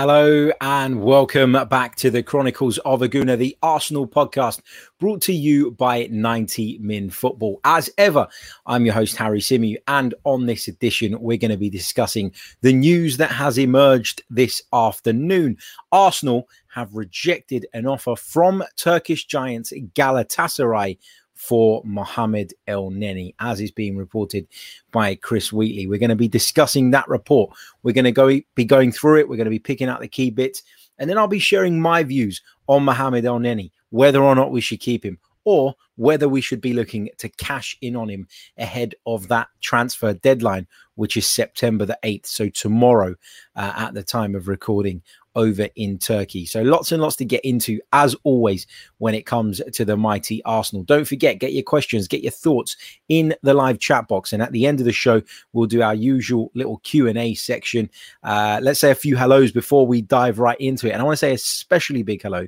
Hello and welcome back to the Chronicles of a Gooner, the Arsenal podcast, brought to you by 90 Min Football. As ever, I'm your host, Harry Symeou, and on this edition, we're going to be discussing the news that has emerged this afternoon. Arsenal have rejected an offer from Turkish giants Galatasaray for Mohamed Elneny, as is being reported by Chris Wheatley. We're going to be discussing that report. We're going to go be going through it. We're going to be picking out the key bits, and then I'll be sharing my views on Mohamed Elneny, whether or not we should keep him, or whether we should be looking to cash in on him ahead of that transfer deadline, which is September the 8th. So, tomorrow, uh, at the time of recording over in Turkey. So lots and lots to get into as always when it comes to the mighty Arsenal. Don't forget get your questions, get your thoughts in the live chat box and at the end of the show we'll do our usual little Q&A section. Uh, let's say a few hellos before we dive right into it. And I want to say a especially big hello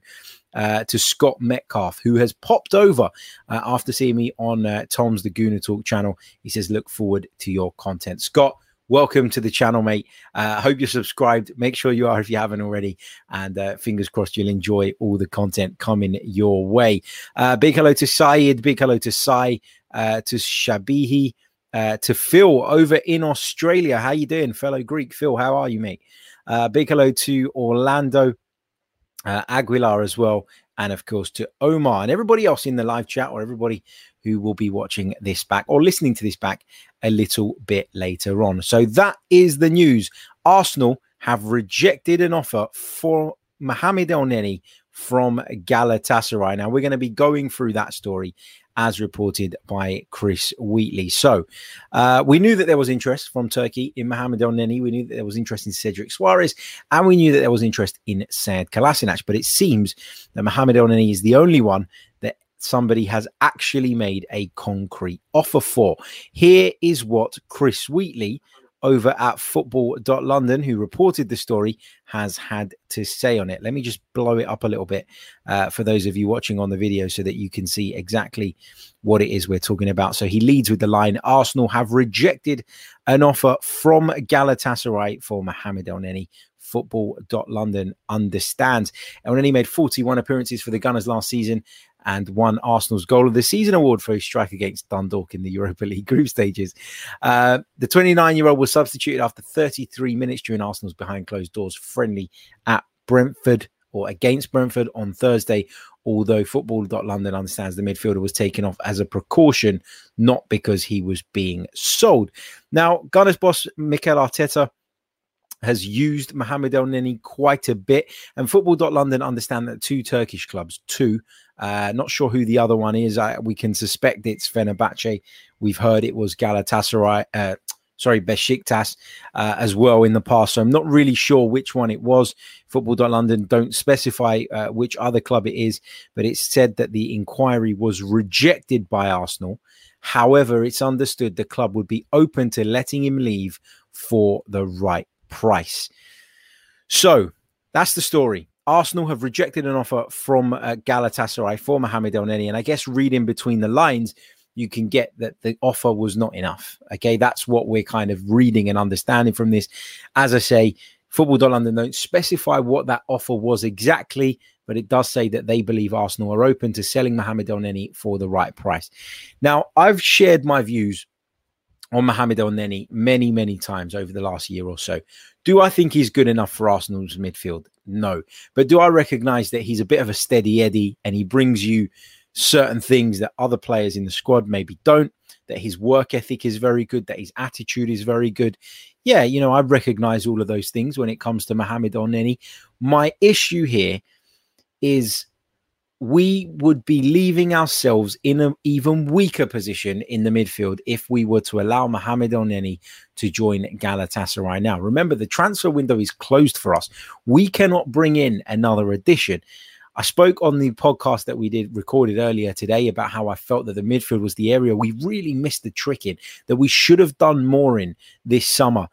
uh, to Scott Metcalf, who has popped over uh, after seeing me on uh, Tom's The Gooner Talk channel. He says, Look forward to your content. Scott, welcome to the channel, mate. I uh, hope you're subscribed. Make sure you are if you haven't already. And uh, fingers crossed you'll enjoy all the content coming your way. Uh, big hello to Syed. Big hello to Sai, to Shabihi, to Phil over in Australia. How you doing, fellow Greek? Phil, how are you, mate? Big hello to Orlando Uh, Aguilar as well. And of course to Omar and everybody else in the live chat or everybody who will be watching this back or listening to this back a little bit later on. So that is the news. Arsenal have rejected an offer for Mohamed Elneny from Galatasaray. Now we're going to be going through that story as reported by Chris Wheatley. So uh, we knew that there was interest from Turkey in Mohamed Elneny. We knew that there was interest in Cedric Soares, and we knew that there was interest in Sead Kolasinac. But it seems that Mohamed Elneny is the only one that somebody has actually made a concrete offer for. Here is what Chris Wheatley over at football.london, who reported the story, has had to say on it. Let me just blow it up a little bit uh, for those of you watching on the video so that you can see exactly what it is we're talking about. So he leads with the line Arsenal have rejected an offer from Galatasaray for Mohamed Elneny football.london understands. And when he made 41 appearances for the Gunners last season and won Arsenal's Goal of the Season award for his strike against Dundalk in the Europa League group stages. Uh, the 29 year old was substituted after 33 minutes during Arsenal's behind closed doors friendly at Brentford or against Brentford on Thursday. Although Football.London understands the midfielder was taken off as a precaution, not because he was being sold. Now, Gunners boss Mikel Arteta has used Mohamed Elneny quite a bit. And Football.London understand that two Turkish clubs, two, uh, not sure who the other one is. I, we can suspect it's Fenerbahce. We've heard it was Galatasaray, uh, sorry, Besiktas uh, as well in the past. So I'm not really sure which one it was. Football.London don't specify uh, which other club it is, but it's said that the inquiry was rejected by Arsenal. However, it's understood the club would be open to letting him leave for the right price. So that's the story. Arsenal have rejected an offer from uh, Galatasaray for Mohamed Elneny, and I guess reading between the lines, you can get that the offer was not enough. Okay, that's what we're kind of reading and understanding from this. As I say, Football.London don't specify what that offer was exactly, but it does say that they believe Arsenal are open to selling Mohamed Elneny for the right price. Now, I've shared my views on Mohamed Elneny many, many times over the last year or so. Do I think he's good enough for Arsenal's midfield? No. But do I recognize that he's a bit of a steady Eddie and he brings you certain things that other players in the squad maybe don't? That his work ethic is very good, that his attitude is very good. Yeah, you know, I recognize all of those things when it comes to Mohamed Elneny. My issue here is we would be leaving ourselves in an even weaker position in the midfield if we were to allow Mohamed Elneny to join Galatasaray now. Remember, the transfer window is closed for us. We cannot bring in another addition. I spoke on the podcast that we did recorded earlier today about how I felt that the midfield was the area we really missed the trick in, that we should have done more in this summer.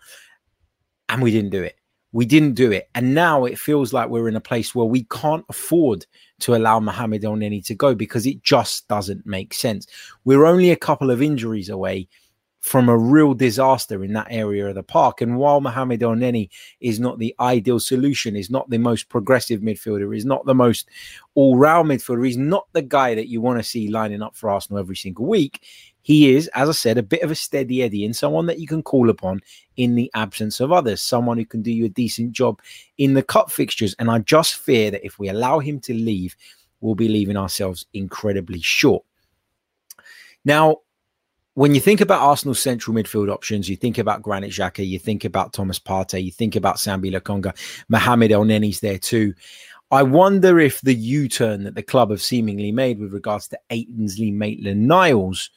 And we didn't do it. We didn't do it. And now it feels like we're in a place where we can't afford to allow Mohamed Elneny to go because it just doesn't make sense. We're only a couple of injuries away from a real disaster in that area of the park. And while Mohamed Elneny is not the ideal solution, is not the most progressive midfielder, is not the most all-round midfielder, he's not the guy that you want to see lining up for Arsenal every single week. He is, as I said, a bit of a steady Eddie and someone that you can call upon in the absence of others, someone who can do you a decent job in the cup fixtures. And I just fear that if we allow him to leave, we'll be leaving ourselves incredibly short. Now, when you think about Arsenal's central midfield options, you think about Granit Xhaka, you think about Thomas Partey, you think about Sambi Lokonga, Mohamed Elneny's there too. I wonder if the U-turn that the club have seemingly made with regards to Ainsley Maitland-Niles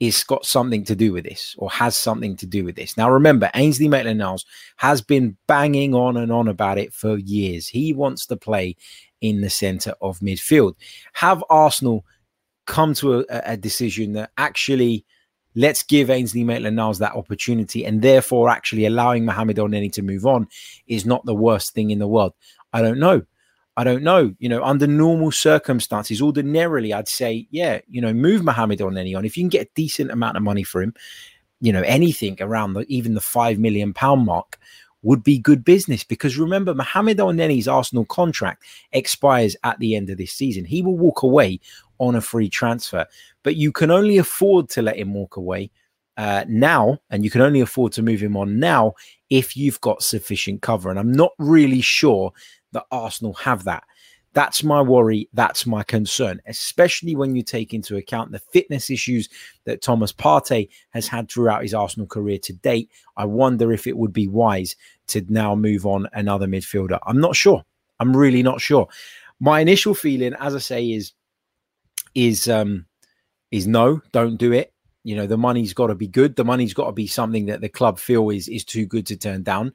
is got something to do with this or has something to do with this. Now, remember, Ainsley Maitland Niles has been banging on and on about it for years. He wants to play in the centre of midfield. Have Arsenal come to a, a decision that actually let's give Ainsley Maitland Niles that opportunity and therefore actually allowing Mohamed Elneny to move on is not the worst thing in the world. I don't know. I don't know. You know, under normal circumstances, ordinarily, I'd say, yeah, you know, move Mohamed Elneny on. If you can get a decent amount of money for him, you know, anything around the, even the five million pound mark would be good business because remember, Mohamed Elneny's Arsenal contract expires at the end of this season. He will walk away on a free transfer, but you can only afford to let him walk away uh, now, and you can only afford to move him on now if you've got sufficient cover. And I'm not really sure that Arsenal have that. That's my worry. That's my concern, especially when you take into account the fitness issues that Thomas Partey has had throughout his Arsenal career to date. I wonder if it would be wise to now move on another midfielder. I'm not sure. I'm really not sure. My initial feeling, as I say, is is um is no, don't do it. You know, the money's got to be good. The money's got to be something that the club feel is is too good to turn down.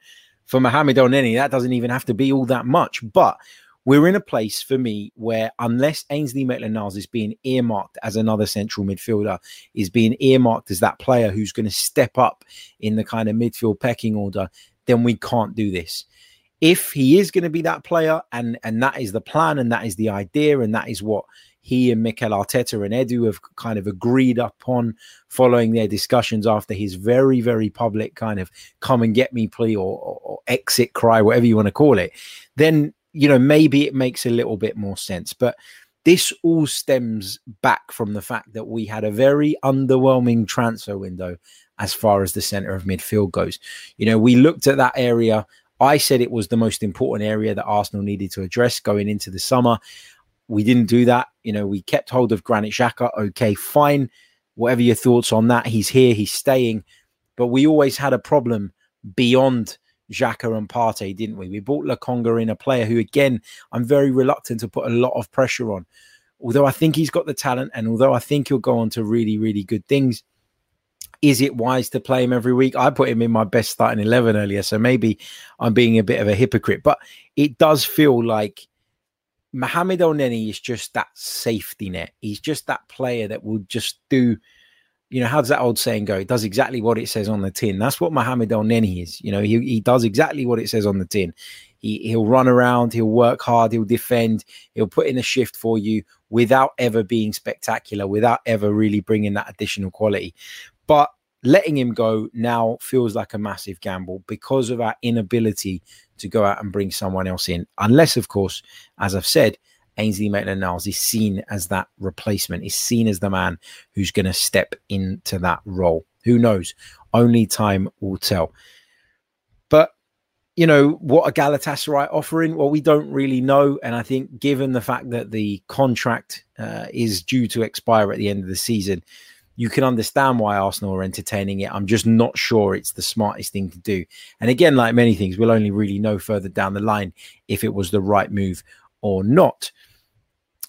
For Mohamed Elneny, that doesn't even have to be all that much. But we're in a place for me where unless Ainsley Maitland-Niles is being earmarked as another central midfielder, is being earmarked as that player who's going to step up in the kind of midfield pecking order, then we can't do this. If he is going to be that player, and and that is the plan, and that is the idea, and that is what he and Mikel Arteta and Edu have kind of agreed upon following their discussions after his very, very public kind of come and get me plea or, or, or exit cry, whatever you want to call it, then, you know, maybe it makes a little bit more sense. But this all stems back from the fact that we had a very underwhelming transfer window as far as the center of midfield goes. You know, we looked at that area. I said it was the most important area that Arsenal needed to address going into the summer. We didn't do that. You know, we kept hold of Granit Xhaka. Okay, fine. Whatever your thoughts on that, he's here, he's staying. But we always had a problem beyond Xhaka and Partey, didn't we? We bought Lokonga in, a player who, again, I'm very reluctant to put a lot of pressure on. Although I think he's got the talent, and although I think he'll go on to really, really good things, is it wise to play him every week? I put him in my best starting 11 earlier, so maybe I'm being a bit of a hypocrite, but it does feel like Mohamed Elneny is just that safety net. He's just that player that will just do, you know, how does that old saying go? It does exactly what it says on the tin. That's what Mohamed Elneny is. You know, he, he does exactly what it says on the tin. He, he'll run around, he'll work hard, he'll defend, he'll put in a shift for you without ever being spectacular, without ever really bringing that additional quality. But letting him go now feels like a massive gamble because of our inability to go out and bring someone else in. Unless, of course, as I've said, Ainsley Maitland Niles is seen as that replacement, is seen as the man who's going to step into that role. Who knows? Only time will tell. But you know what a Galatasaray offering? Well, we don't really know, and I think given the fact that the contract uh, is due to expire at the end of the season, you can understand why Arsenal are entertaining it. I'm just not sure it's the smartest thing to do. And again, like many things, we'll only really know further down the line if it was the right move or not.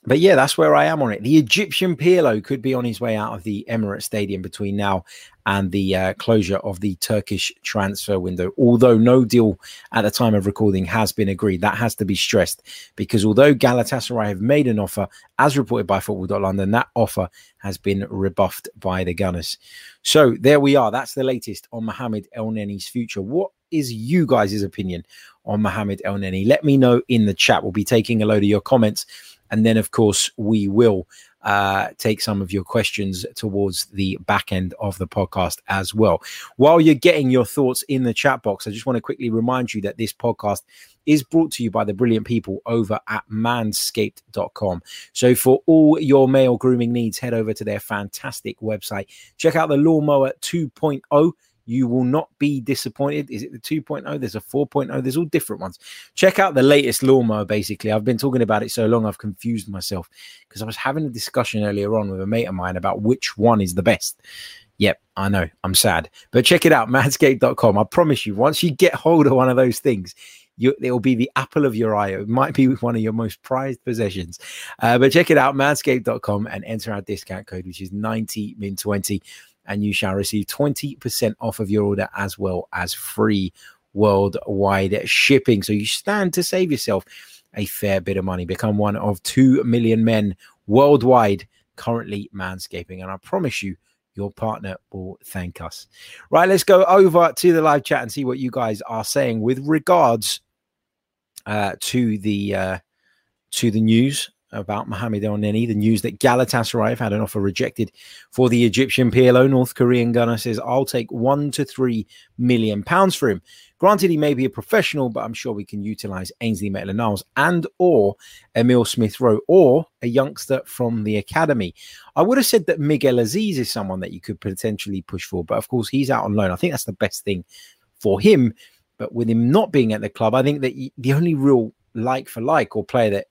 But yeah, that's where I am on it. The Egyptian Pirlo could be on his way out of the Emirates Stadium between now and the uh, closure of the Turkish transfer window. Although no deal at the time of recording has been agreed, that has to be stressed because although Galatasaray have made an offer, as reported by Football.London, that offer has been rebuffed by the Gunners. So there we are. That's the latest on Mohamed Elneny's future. What is you guys' opinion on Mohamed Elneny? Let me know in the chat. We'll be taking a load of your comments and then, of course, we will uh, take some of your questions towards the back end of the podcast as well. While you're getting your thoughts in the chat box, I just want to quickly remind you that this podcast is brought to you by the brilliant people over at manscaped.com. So, for all your male grooming needs, head over to their fantastic website. Check out the Lawnmower 2.0 you will not be disappointed. Is it the 2.0? There's a 4.0. There's all different ones. Check out the latest lawnmower, basically. I've been talking about it so long, I've confused myself because I was having a discussion earlier on with a mate of mine about which one is the best. Yep, I know. I'm sad. But check it out, manscaped.com. I promise you, once you get hold of one of those things, you, it will be the apple of your eye. It might be one of your most prized possessions. Uh, but check it out, manscaped.com, and enter our discount code, which is 90min20 and you shall receive 20% off of your order as well as free worldwide shipping. So you stand to save yourself a fair bit of money. Become one of 2 million men worldwide currently manscaping. And I promise you, your partner will thank us. Right, let's go over to the live chat and see what you guys are saying with regards uh, to the uh, to the news about Mohamed Elneny, the news that Galatasaray have had an offer rejected for the Egyptian Pirlo. North Korean gunner says, I'll take one to three million pounds for him. Granted, he may be a professional, but I'm sure we can utilize Ainsley Maitland-Niles and or Emil Smith-Rowe or a youngster from the academy. I would have said that Miguel Azeez is someone that you could potentially push for, but of course he's out on loan. I think that's the best thing for him. But with him not being at the club, I think that the only real like for like or player that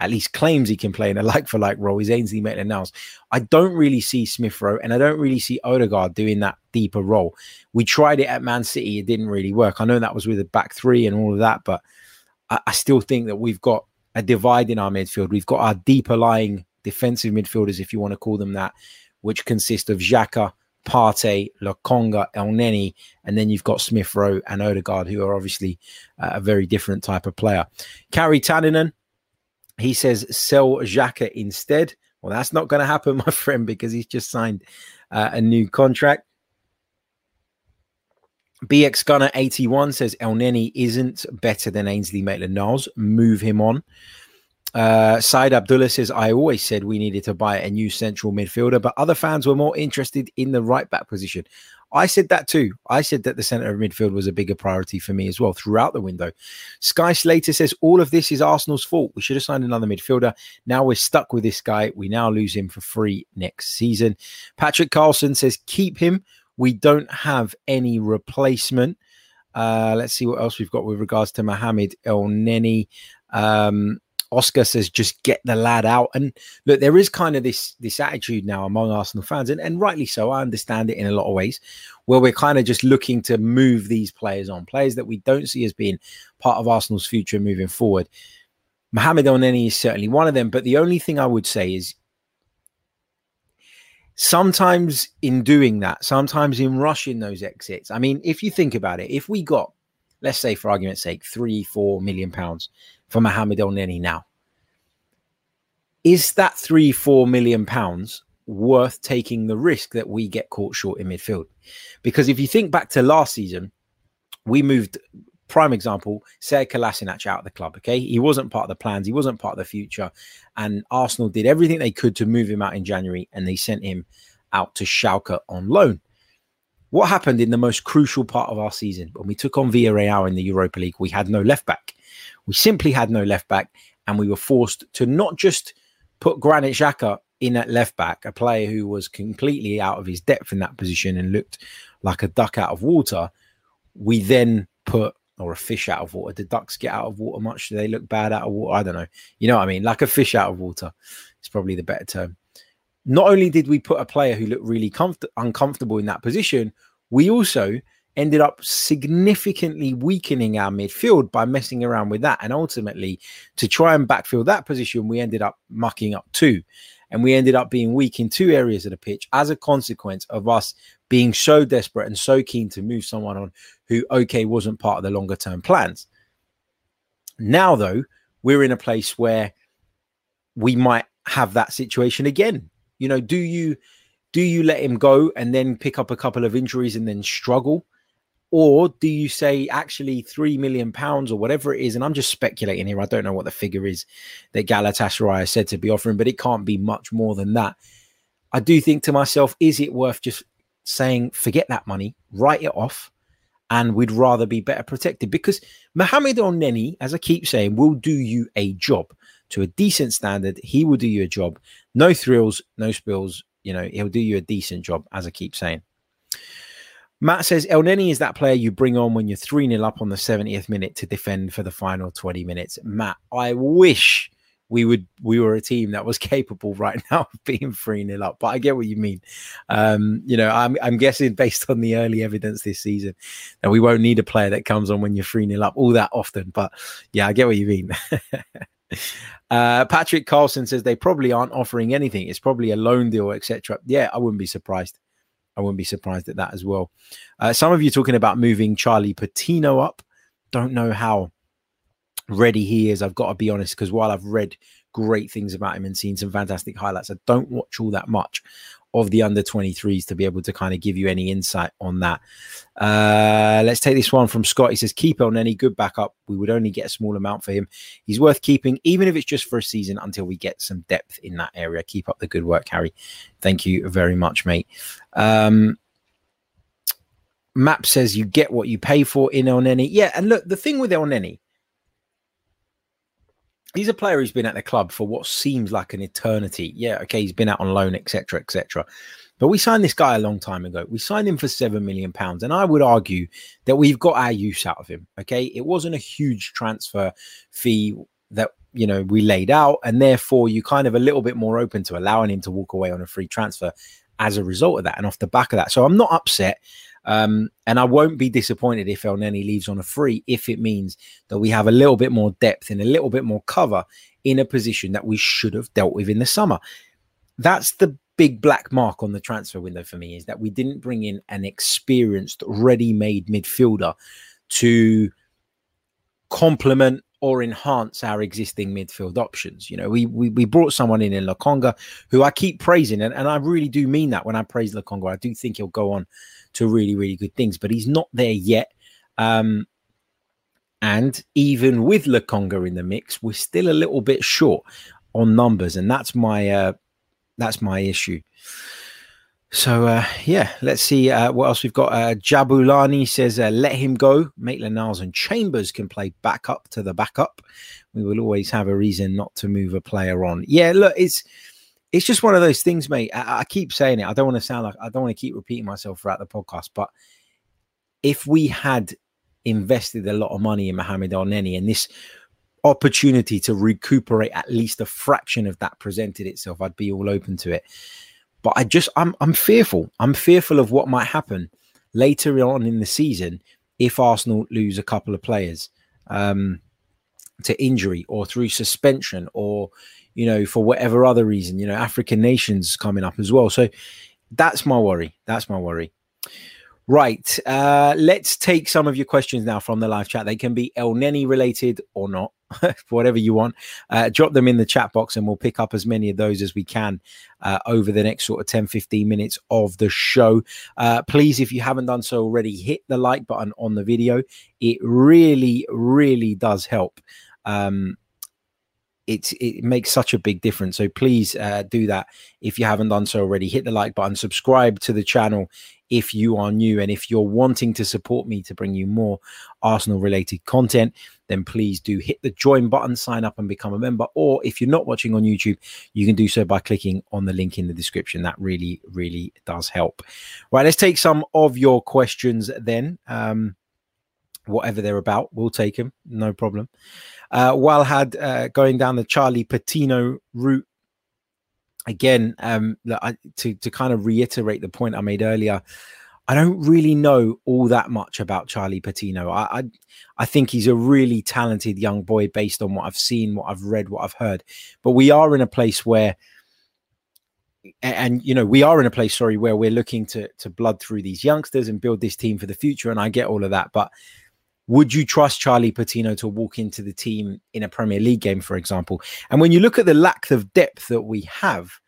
at least claims he can play in a like for like role is Ainsley Maitland Niles. I don't really see Smith Rowe and I don't really see Odegaard doing that deeper role. We tried it at Man City, it didn't really work. I know that was with a back three and all of that, but I, I still think that we've got a divide in our midfield. We've got our deeper lying defensive midfielders, if you want to call them that, which consist of Xhaka, Partey, Lokonga, Elneny, and then you've got Smith Rowe and Odegaard, who are obviously uh, a very different type of player. Kari Tanninen, he says sell Xhaka instead. Well, that's not going to happen, my friend, because he's just signed uh, a new contract. BX Gunner 81 says Elneny isn't better than Ainsley Maitland Niles. Move him on. Uh, Said Abdullah says, I always said we needed to buy a new central midfielder, but other fans were more interested in the right back position. I said that too. I said that the centre of midfield was a bigger priority for me as well throughout the window. Sky Slater says all of this is Arsenal's fault. We should have signed another midfielder. Now we're stuck with this guy. We now lose him for free next season. Patrick Carlson says keep him. We don't have any replacement. Uh, let's see what else we've got with regards to Mohamed Elneny. Um, Oscar says, just get the lad out. And look, there is kind of this this attitude now among Arsenal fans, and, and rightly so. I understand it in a lot of ways, where we're kind of just looking to move these players on, players that we don't see as being part of Arsenal's future moving forward. Mohamed Elneny is certainly one of them, but the only thing I would say is sometimes in doing that, sometimes in rushing those exits. I mean, if you think about it, if we got, let's say for argument's sake, three, four million pounds for Mohamed Elneny now. Is that three, four million pounds worth taking the risk that we get caught short in midfield? Because if you think back to last season, we moved prime example, Kolasinac out of the club. Okay. He wasn't part of the plans, he wasn't part of the future. And Arsenal did everything they could to move him out in January and they sent him out to Schalke on loan. What happened in the most crucial part of our season when we took on Villarreal in the Europa League? We had no left back. We simply had no left back, and we were forced to not just put Granit Xhaka in at left back, a player who was completely out of his depth in that position and looked like a duck out of water. We then put or a fish out of water. Do ducks get out of water much? Do they look bad out of water? I don't know. You know what I mean? Like a fish out of water. It's probably the better term. Not only did we put a player who looked really comfort- uncomfortable in that position, we also ended up significantly weakening our midfield by messing around with that. And ultimately, to try and backfill that position, we ended up mucking up two. And we ended up being weak in two areas of the pitch as a consequence of us being so desperate and so keen to move someone on who, okay, wasn't part of the longer term plans. Now, though, we're in a place where we might have that situation again. You know, do you do you let him go and then pick up a couple of injuries and then struggle? Or do you say actually three million pounds or whatever it is? And I'm just speculating here. I don't know what the figure is that Galatasaray said to be offering, but it can't be much more than that. I do think to myself, is it worth just saying, forget that money, write it off, and we'd rather be better protected? Because Mohamed Elneny, as I keep saying, will do you a job to a decent standard. He will do you a job. No thrills, no spills. You know, he'll do you a decent job, as I keep saying. Matt says Elneny is that player you bring on when you're 3 0 up on the 70th minute to defend for the final 20 minutes. Matt, I wish we would we were a team that was capable right now of being 3 0 up. But I get what you mean. Um, you know, I'm I'm guessing based on the early evidence this season that we won't need a player that comes on when you're 3 0 up all that often. But yeah, I get what you mean. uh, Patrick Carlson says they probably aren't offering anything. It's probably a loan deal, etc. Yeah, I wouldn't be surprised. I wouldn't be surprised at that as well. Uh, some of you talking about moving Charlie Patino up. Don't know how ready he is. I've got to be honest, because while I've read great things about him and seen some fantastic highlights, I don't watch all that much of the under 23s to be able to kind of give you any insight on that. Uh, let's take this one from Scott. He says, Keep on any good backup. We would only get a small amount for him. He's worth keeping, even if it's just for a season until we get some depth in that area. Keep up the good work, Harry. Thank you very much, mate. Um, Map says you get what you pay for in Elneny. Yeah, and look, the thing with Elneny, he's a player who's been at the club for what seems like an eternity. Yeah, okay, he's been out on loan, etc., etc. But we signed this guy a long time ago. We signed him for seven million pounds, and I would argue that we've got our use out of him. Okay, it wasn't a huge transfer fee that you know we laid out, and therefore you kind of a little bit more open to allowing him to walk away on a free transfer as a result of that, and off the back of that. So I'm not upset. Um, and I won't be disappointed if Elneny leaves on a free if it means that we have a little bit more depth and a little bit more cover in a position that we should have dealt with in the summer. That's the big black mark on the transfer window for me is that we didn't bring in an experienced, ready made midfielder to complement or enhance our existing midfield options. You know, we we, we brought someone in in Lokonga who I keep praising, and, and I really do mean that when I praise Lokonga. I do think he'll go on to really, really good things, but he's not there yet. Um, and even with Lokonga in the mix, we're still a little bit short on numbers, and that's my uh, that's my issue. So uh, yeah, let's see uh, what else we've got. Uh, Jabulani says, uh, "Let him go. Maitland Niles and Chambers can play backup to the backup. We will always have a reason not to move a player on." Yeah, look, it's it's just one of those things, mate. I, I keep saying it. I don't want to sound like I don't want to keep repeating myself throughout the podcast, but if we had invested a lot of money in Mohamed Elneny and this opportunity to recuperate at least a fraction of that presented itself, I'd be all open to it. But I just I'm I'm fearful. I'm fearful of what might happen later on in the season if Arsenal lose a couple of players um, to injury or through suspension or you know, for whatever other reason, you know, African nations coming up as well. So that's my worry. That's my worry. Right. Uh, let's take some of your questions now from the live chat. They can be El Elneny related or not, whatever you want. Uh, drop them in the chat box and we'll pick up as many of those as we can uh, over the next sort of 10, 15 minutes of the show. Uh, please, if you haven't done so already, hit the like button on the video. It really, really does help. Um, it it makes such a big difference. So please uh, do that if you haven't done so already. Hit the like button, subscribe to the channel if you are new, and if you're wanting to support me to bring you more Arsenal related content, then please do hit the join button, sign up, and become a member. Or if you're not watching on YouTube, you can do so by clicking on the link in the description. That really, really does help. Right, let's take some of your questions then. Um, whatever they're about, we'll take them, no problem. Uh, had uh, going down the Charlie Patino route again. Um, to to kind of reiterate the point I made earlier, I don't really know all that much about Charlie Patino. I, I, I think he's a really talented young boy based on what I've seen, what I've read, what I've heard. But we are in a place where and you know we are in a place sorry where we're looking to to blood through these youngsters and build this team for the future and i get all of that but would you trust charlie patino to walk into the team in a premier league game for example? And when you look at the lack of depth that we have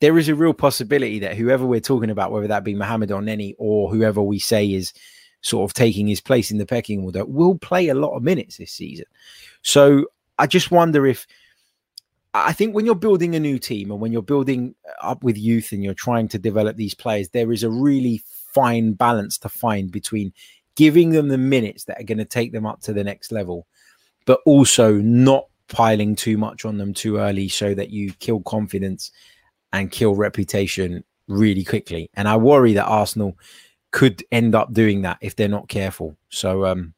there is a real possibility that whoever we're talking about whether that be mohamed Elneny or whoever we say is sort of taking his place in the pecking order will play a lot of minutes this season. So i just wonder if I think when you're building a new team and when you're building up with youth and you're trying to develop these players, there is a really fine balance to find between giving them the minutes that are going to take them up to the next level, but also not piling too much on them too early so that you kill confidence and kill reputation really quickly. And I worry that Arsenal could end up doing that if they're not careful. So, um,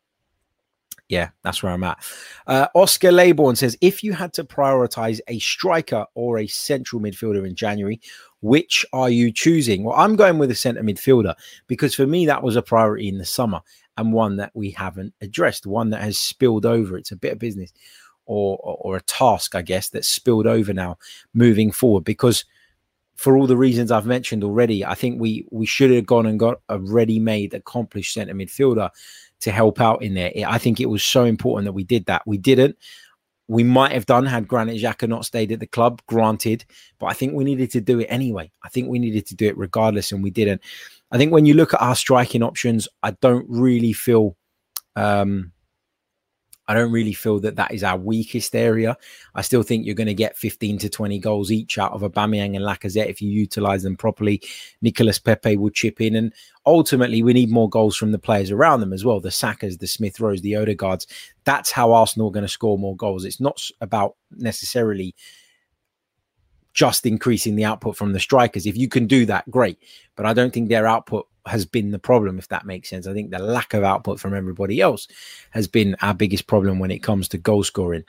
yeah, that's where I'm at. Uh, Oscar Laybourne says if you had to prioritize a striker or a central midfielder in January, which are you choosing? Well, I'm going with a centre midfielder because for me, that was a priority in the summer and one that we haven't addressed, one that has spilled over. It's a bit of business or, or, or a task, I guess, that's spilled over now moving forward because for all the reasons I've mentioned already, I think we we should have gone and got a ready-made, accomplished centre midfielder to help out in there. I think it was so important that we did that. We didn't. We might have done had Granit Xhaka not stayed at the club, granted, but I think we needed to do it anyway. I think we needed to do it regardless, and we didn't. I think when you look at our striking options, I don't really feel um, I don't really feel that that is our weakest area. I still think you're going to get 15 to 20 goals each out of Aubameyang and Lacazette if you utilize them properly. Nicolas Pepe will chip in, and ultimately we need more goals from the players around them as well. The Sakas, the Smith Rowes, the Odegaards. That's how Arsenal are going to score more goals. It's not about necessarily just increasing the output from the strikers. If you can do that, great. But I don't think their output has been the problem, if that makes sense. I think the lack of output from everybody else has been our biggest problem when it comes to goal scoring.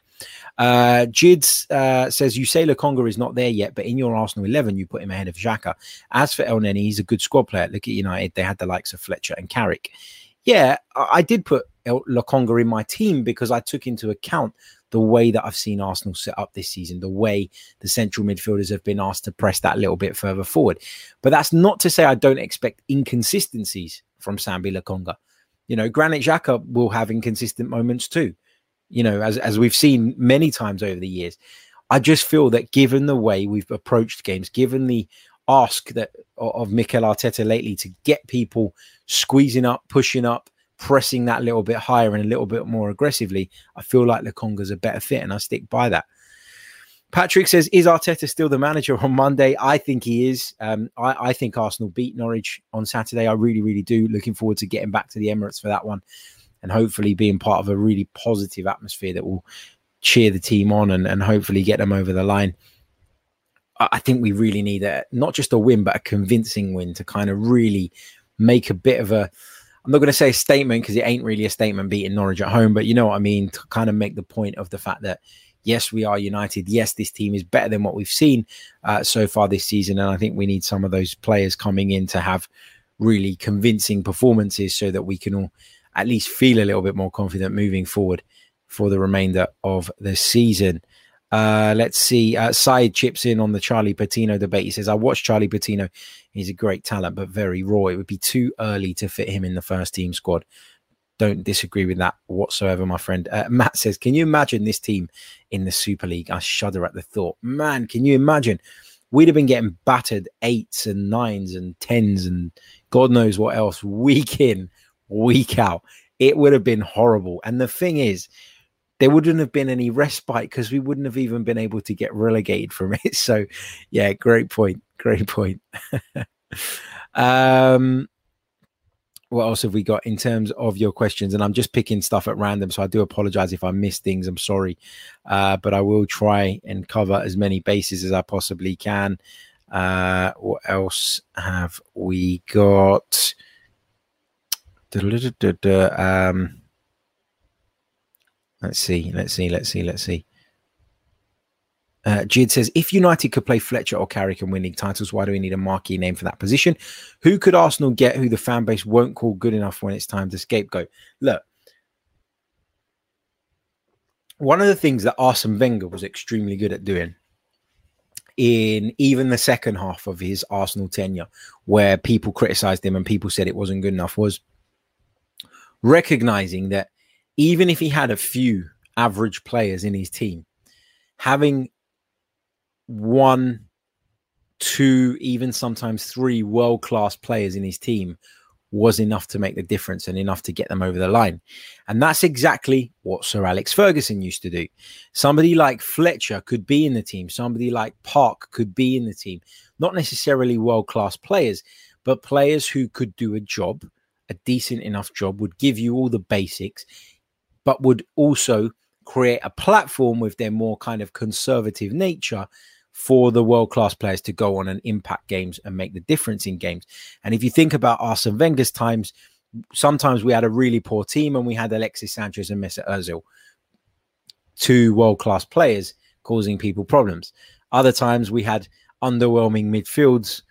Uh, Jids uh, says, You say Lokonga is not there yet, but in your Arsenal 11, you put him ahead of Xhaka. As for Elneny, he's a good squad player. Look at United, they had the likes of Fletcher and Carrick. Yeah, I did put Lokonga in my team because I took into account the way that I've seen Arsenal set up this season, the way the central midfielders have been asked to press that little bit further forward. But that's not to say I don't expect inconsistencies from Sambi Lokonga. You know, Granit Xhaka will have inconsistent moments too. You know, as as we've seen many times over the years. I just feel that given the way we've approached games, given the ask that of Mikel Arteta lately to get people squeezing up, pushing up, pressing that little bit higher and a little bit more aggressively, I feel like Lokonga's a better fit, and I stick by that. Patrick says, "Is Arteta still the manager on Monday?" I think he is. Um, I, I, think Arsenal beat Norwich on Saturday. I really, really do. Looking forward to getting back to the Emirates for that one, and hopefully being part of a really positive atmosphere that will cheer the team on and, and hopefully get them over the line. I, I think we really need a not just a win, but a convincing win to kind of really make a bit of a I'm not going to say a statement because it ain't really a statement beating Norwich at home, but you know what I mean to kind of make the point of the fact that yes, we are united. Yes, this team is better than what we've seen uh, so far this season, and I think we need some of those players coming in to have really convincing performances so that we can all at least feel a little bit more confident moving forward for the remainder of the season. Uh, let's see. Uh, Side chips in on the Charlie Patino debate. He says, I watched Charlie Patino. He's a great talent, but very raw. It would be too early to fit him in the first team squad. Don't disagree with that whatsoever, my friend. Uh, Matt says, Can you imagine this team in the Super League? I shudder at the thought. Man, can you imagine? We'd have been getting battered eights and nines and tens and God knows what else week in, week out. It would have been horrible. And the thing is, there wouldn't have been any respite because we wouldn't have even been able to get relegated from it. So, yeah, great point. Great point. um, what else have we got in terms of your questions? And I'm just picking stuff at random, so I do apologize if I miss things. I'm sorry, uh, but I will try and cover as many bases as I possibly can. Uh, what else have we got? Um, Let's see. Let's see. Let's see. Let's see. Uh, Jid says, if United could play Fletcher or Carrick and win league titles, why do we need a marquee name for that position? Who could Arsenal get who the fan base won't call good enough when it's time to scapegoat? Look, one of the things that Arsene Wenger was extremely good at doing in even the second half of his Arsenal tenure, where people criticized him and people said it wasn't good enough, was recognizing that even if he had a few average players in his team, having one, two, even sometimes three world class players in his team was enough to make the difference and enough to get them over the line. And that's exactly what Sir Alex Ferguson used to do. Somebody like Fletcher could be in the team, somebody like Park could be in the team, not necessarily world class players, but players who could do a job, a decent enough job, would give you all the basics, but would also create a platform with their more kind of conservative nature for the world class players to go on and impact games and make the difference in games. And if you think about Arsene Wenger's times, sometimes we had a really poor team and we had Alexis Sanchez and Mesut Ozil, two world class players causing people problems. Other times we had underwhelming midfields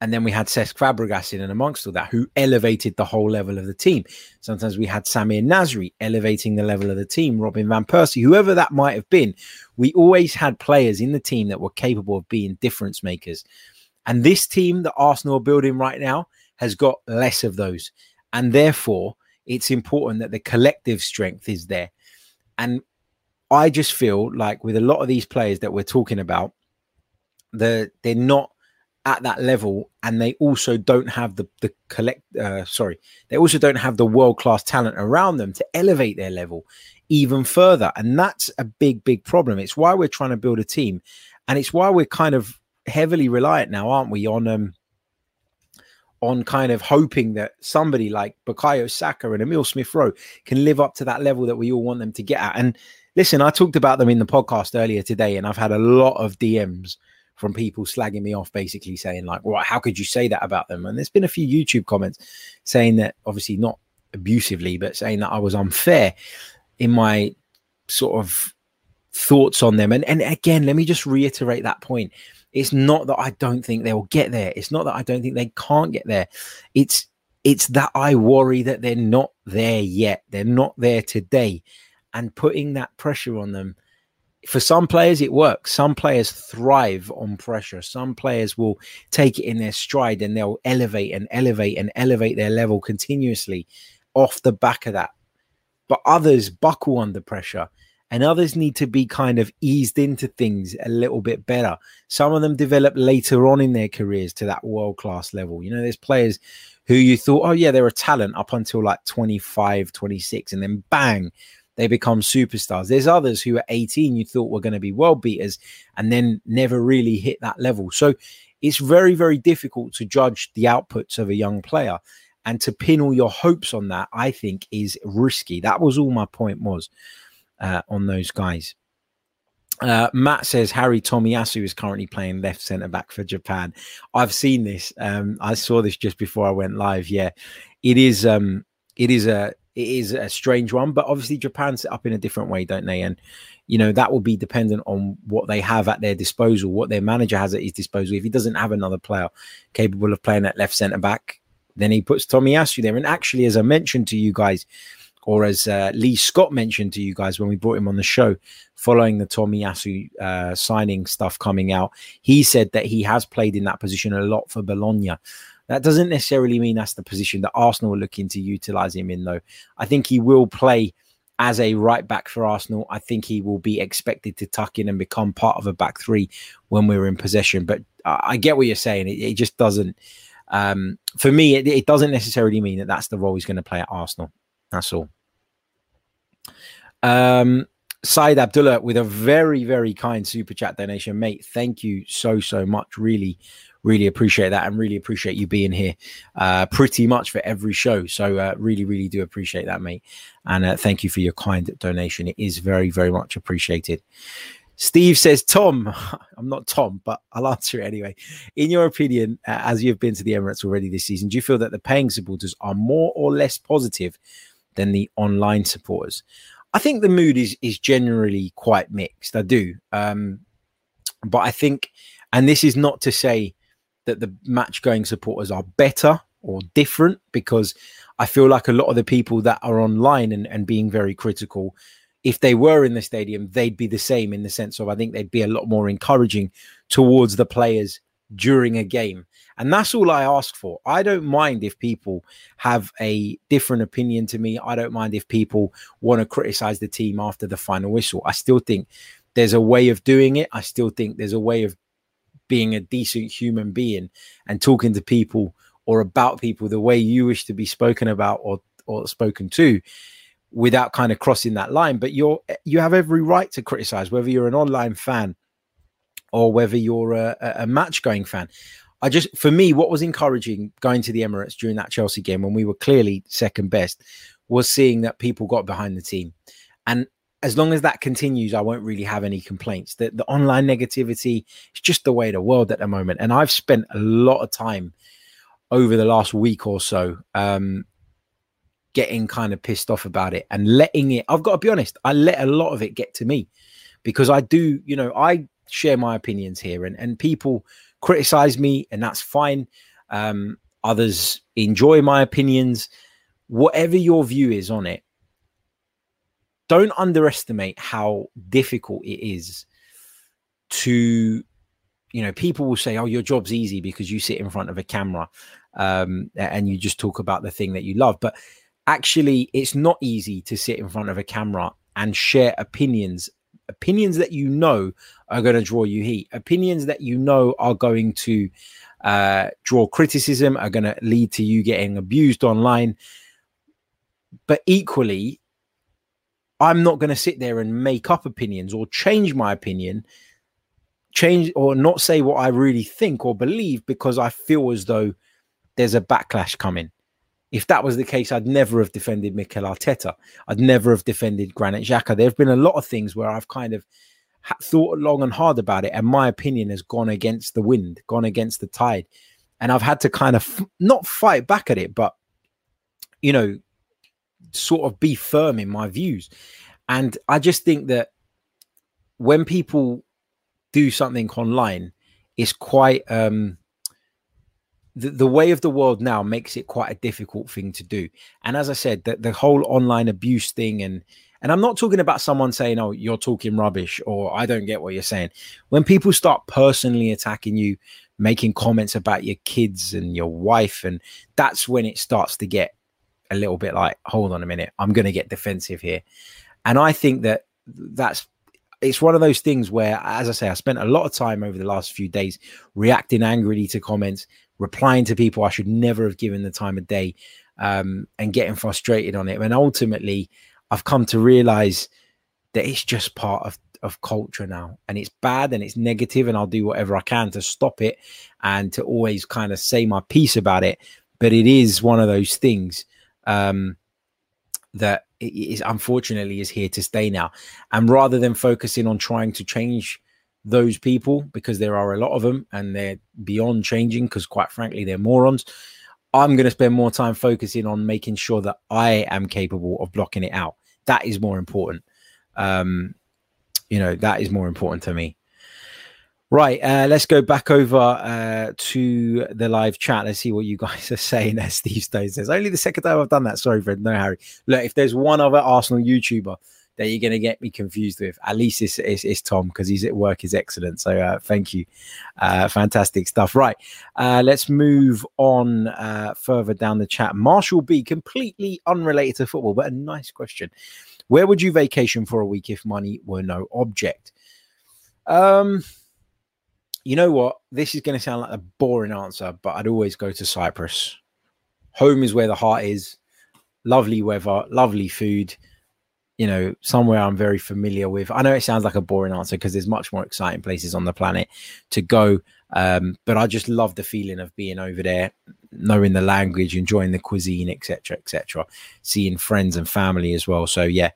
and then we had Cesc Fabregas in and amongst all that, who elevated the whole level of the team. Sometimes we had Samir Nasri elevating the level of the team, Robin Van Persie, whoever that might have been. We always had players in the team that were capable of being difference makers. And this team that Arsenal are building right now has got less of those. And therefore, it's important that the collective strength is there. And I just feel like with a lot of these players that we're talking about, the they're not at that level and they also don't have the the collect uh, sorry they also don't have the world class talent around them to elevate their level even further. And that's a big big problem. It's why we're trying to build a team and it's why we're kind of heavily reliant now aren't we on um on kind of hoping that somebody like Bukayo Saka and Emil Smith Rowe can live up to that level that we all want them to get at. And listen I talked about them in the podcast earlier today and I've had a lot of DMs from people slagging me off, basically saying like, "Well, how could you say that about them?" And there's been a few YouTube comments saying that, obviously not abusively, but saying that I was unfair in my sort of thoughts on them. And and again, let me just reiterate that point. It's not that I don't think they will get there. It's not that I don't think they can't get there. It's it's that I worry that they're not there yet. They're not there today. And putting that pressure on them for some players it works. Some players thrive on pressure. Some players will take it in their stride and they'll elevate and elevate and elevate their level continuously off the back of that. But others buckle under pressure and others need to be kind of eased into things a little bit better. Some of them develop later on in their careers to that world class level. You know there's players who you thought oh yeah they're a talent up until like 25 26 and then bang they become superstars. There's others who at 18 you thought were going to be world beaters and then never really hit that level. So it's very, very difficult to judge the outputs of a young player. And to pin all your hopes on that, I think, is risky. That was all my point was uh, on those guys. Uh, Matt says Harry Tomiyasu is currently playing left centre back for Japan. I've seen this. Um, I saw this just before I went live. Yeah, it is. Um, it is a it is a strange one, but obviously Japan's set up in a different way, don't they? And you know that will be dependent on what they have at their disposal, what their manager has at his disposal. If he doesn't have another player capable of playing at left centre back, then he puts Tomiyasu there. And actually, as I mentioned to you guys, or as uh, Lee Scott mentioned to you guys when we brought him on the show, following the Tomiyasu uh, signing stuff coming out, he said that he has played in that position a lot for Bologna. That doesn't necessarily mean that's the position that Arsenal are looking to utilize him in, though. I think he will play as a right back for Arsenal. I think he will be expected to tuck in and become part of a back three when we're in possession. But I get what you're saying. It, it just doesn't, um, for me, it, it doesn't necessarily mean that that's the role he's going to play at Arsenal. That's all. Um, Said Abdullah with a very, very kind super chat donation. Mate, thank you so, so much. Really, really appreciate that and really appreciate you being here uh, pretty much for every show. So, uh, really, really do appreciate that, mate. And uh, thank you for your kind donation. It is very, very much appreciated. Steve says, Tom, I'm not Tom, but I'll answer it anyway. In your opinion, uh, as you've been to the Emirates already this season, do you feel that the paying supporters are more or less positive than the online supporters? I think the mood is is generally quite mixed. I do. Um, But I think, and this is not to say that the match going supporters are better or different, because I feel like a lot of the people that are online and, and being very critical, if they were in the stadium, they'd be the same in the sense of I think they'd be a lot more encouraging towards the players during a game. And that's all I ask for. I don't mind if people have a different opinion to me. I don't mind if people want to criticize the team after the final whistle. I still think there's a way of doing it. I still think there's a way of being a decent human being and talking to people or about people the way you wish to be spoken about or or spoken to without kind of crossing that line. But you're you have every right to criticize whether you're an online fan or whether you're a, a match going fan. I just for me what was encouraging going to the emirates during that chelsea game when we were clearly second best was seeing that people got behind the team. And as long as that continues, I won't really have any complaints. The, the online negativity is just the way of the world at the moment. And I've spent a lot of time over the last week or so um, getting kind of pissed off about it and letting it. I've got to be honest, I let a lot of it get to me because I do, you know, I share my opinions here and, and people criticize me, and that's fine. Um, others enjoy my opinions. Whatever your view is on it, don't underestimate how difficult it is to you know people will say oh your job's easy because you sit in front of a camera um, and you just talk about the thing that you love. But actually it's not easy to sit in front of a camera and share opinions. Opinions that you know are going to draw you heat. Opinions that you know are going to uh, draw criticism are going to lead to you getting abused online. But equally I'm not going to sit there and make up opinions or change my opinion, change or not say what I really think or believe because I feel as though there's a backlash coming. If that was the case, I'd never have defended Mikel Arteta. I'd never have defended Granit Xhaka. There have been a lot of things where I've kind of thought long and hard about it, and my opinion has gone against the wind, gone against the tide, and I've had to kind of f- not fight back at it, but you know, sort of be firm in my views. And I just think that when people do something online, it's quite um the, the way of the world now makes it quite a difficult thing to do. And as I said, that the whole online abuse thing and and I'm not talking about someone saying, "Oh, you're talking rubbish," or "I don't get what you're saying." When people start personally attacking you, making comments about your kids and your wife, and that's when it starts to get a little bit like, hold on a minute, I'm going to get defensive here. And I think that that's it's one of those things where, as I say, I spent a lot of time over the last few days reacting angrily to comments, replying to people I should never have given the time of day, um, and getting frustrated on it. And ultimately, I've come to realize that it's just part of of culture now and it's bad and it's negative and I'll do whatever I can to stop it and to always kind of say my piece about it but it is one of those things um, that is unfortunately is here to stay now. And rather than focusing on trying to change those people, because there are a lot of them and they're beyond changing, because quite frankly, they're morons. I'm going to spend more time focusing on making sure that I am capable of blocking it out. That is more important. Um, you know, that is more important to me. Right, uh, let's go back over uh, to the live chat. Let's see what you guys are saying. As Steve Stone says, only the second time I've done that. Sorry, Fred. No, Harry. Look, if there's one other Arsenal YouTuber that you're going to get me confused with, at least it's, it's, it's Tom because he's at work is excellent. So uh, thank you. Uh, fantastic stuff. Right, uh, let's move on uh, further down the chat. Marshall B, completely unrelated to football, but a nice question. Where would you vacation for a week if money were no object? Um, you know what? This is going to sound like a boring answer, but I'd always go to Cyprus. Home is where the heart is. Lovely weather, lovely food. You know, somewhere I'm very familiar with. I know it sounds like a boring answer because there's much more exciting places on the planet to go. Um, but I just love the feeling of being over there, knowing the language, enjoying the cuisine, etc., etc., seeing friends and family as well. So yeah,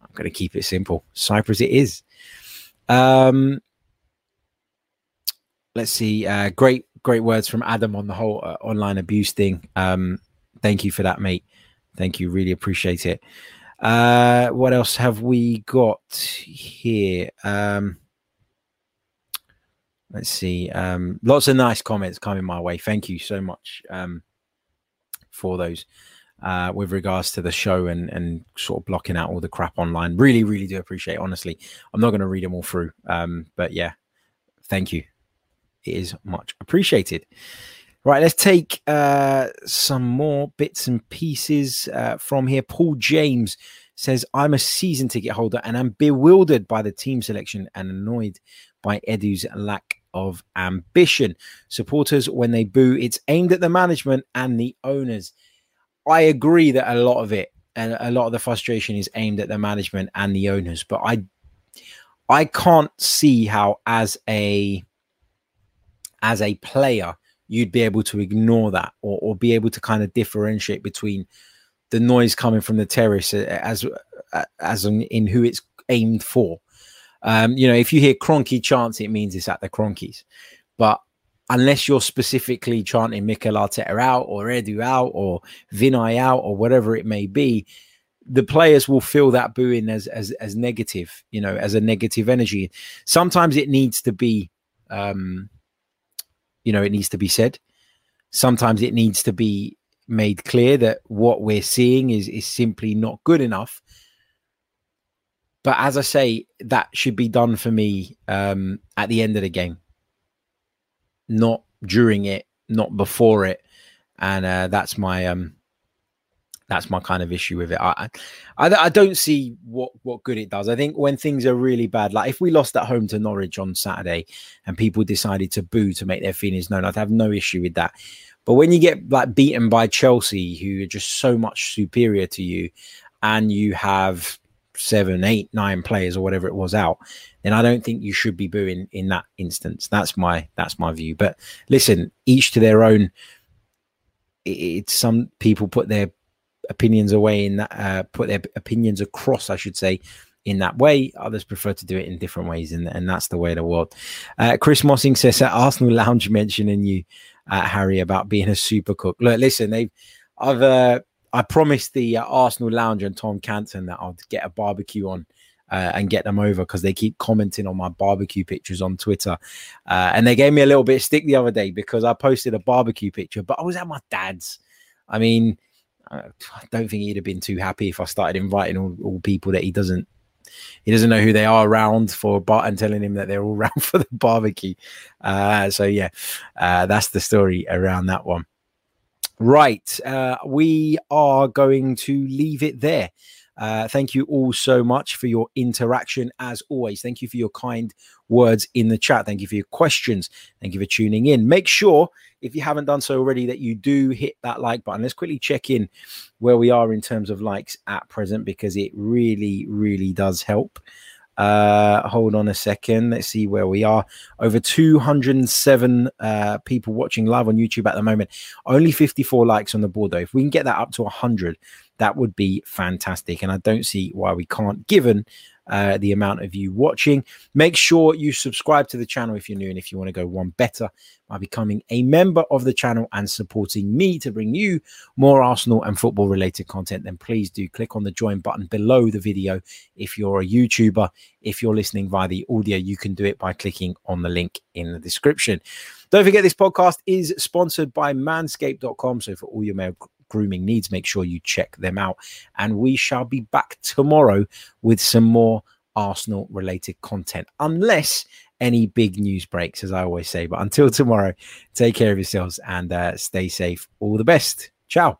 I'm going to keep it simple. Cyprus, it is. Um, let's see. Uh, great, great words from Adam on the whole uh, online abuse thing. Um, thank you for that, mate. Thank you. Really appreciate it. Uh, what else have we got here? Um, let's see. Um, lots of nice comments coming my way. Thank you so much um, for those. Uh, with regards to the show and and sort of blocking out all the crap online, really, really do appreciate. It, honestly, I'm not going to read them all through, um, but yeah, thank you. It is much appreciated. Right, let's take uh, some more bits and pieces uh, from here. Paul James says, I'm a season ticket holder and I'm bewildered by the team selection and annoyed by Edu's lack of ambition. Supporters, when they boo, it's aimed at the management and the owners. I agree that a lot of it and a lot of the frustration is aimed at the management and the owners, but I I can't see how as a as a player you'd be able to ignore that or, or be able to kind of differentiate between the noise coming from the terrace as as in, in who it's aimed for. Um, you know, if you hear Kroenke chants, it means it's at the Kroenkes. But unless you're specifically chanting Mikel Arteta out or Edu out or Vinai out or whatever it may be, the players will feel that booing as as as negative, you know, as a negative energy. Sometimes it needs to be um you know, it needs to be said. Sometimes it needs to be made clear that what we're seeing is is simply not good enough. But as I say, that should be done for me um, at the end of the game, not during it, not before it, and uh, that's my um, that's my kind of issue with it. I, I, I don't see what what good it does. I think when things are really bad, like if we lost at home to Norwich on Saturday and people decided to boo to make their feelings known, I'd have no issue with that. But when you get like beaten by Chelsea, who are just so much superior to you, and you have seven, eight, nine players or whatever it was out, then I don't think you should be booing in that instance. That's my that's my view. But listen, each to their own. It's some people put their opinions away in that, uh, put their opinions across, I should say, in that way. Others prefer to do it in different ways, and, and that's the way of the world. Uh, Chris Mossing says at Arsenal Lounge mentioning you, uh, Harry, about being a super cook. Look, listen, they, I've, uh, I promised the uh, Arsenal Lounge and Tom Canton that I'd get a barbecue on. Uh, and get them over because they keep commenting on my barbecue pictures on Twitter. Uh, and they gave me a little bit of stick the other day because I posted a barbecue picture, but I was at my dad's. I mean, I don't think he'd have been too happy if I started inviting all, all people that he doesn't he doesn't know who they are around for but and telling him that they're all around for the barbecue. Uh, so yeah, uh, that's the story around that one. Right, uh, we are going to leave it there. Uh, thank you all so much for your interaction as always. Thank you for your kind words in the chat. Thank you for your questions. Thank you for tuning in. Make sure, if you haven't done so already, that you do hit that like button. Let's quickly check in where we are in terms of likes at present because it really, really does help. Uh, hold on a second. Let's see where we are. Over 207 uh, people watching live on YouTube at the moment. Only 54 likes on the board, though. If we can get that up to 100, that would be fantastic. And I don't see why we can't, given uh, the amount of you watching. Make sure you subscribe to the channel if you're new and if you want to go one better by becoming a member of the channel and supporting me to bring you more Arsenal and football related content, then please do click on the join button below the video. If you're a YouTuber, if you're listening via the audio, you can do it by clicking on the link in the description. Don't forget, this podcast is sponsored by manscaped.com. So, for all your male grooming needs, make sure you check them out. And we shall be back tomorrow with some more Arsenal related content, unless any big news breaks, as I always say. But until tomorrow, take care of yourselves and uh, stay safe. All the best. Ciao.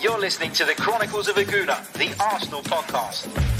You're listening to the Chronicles of a Gooner, the Arsenal podcast.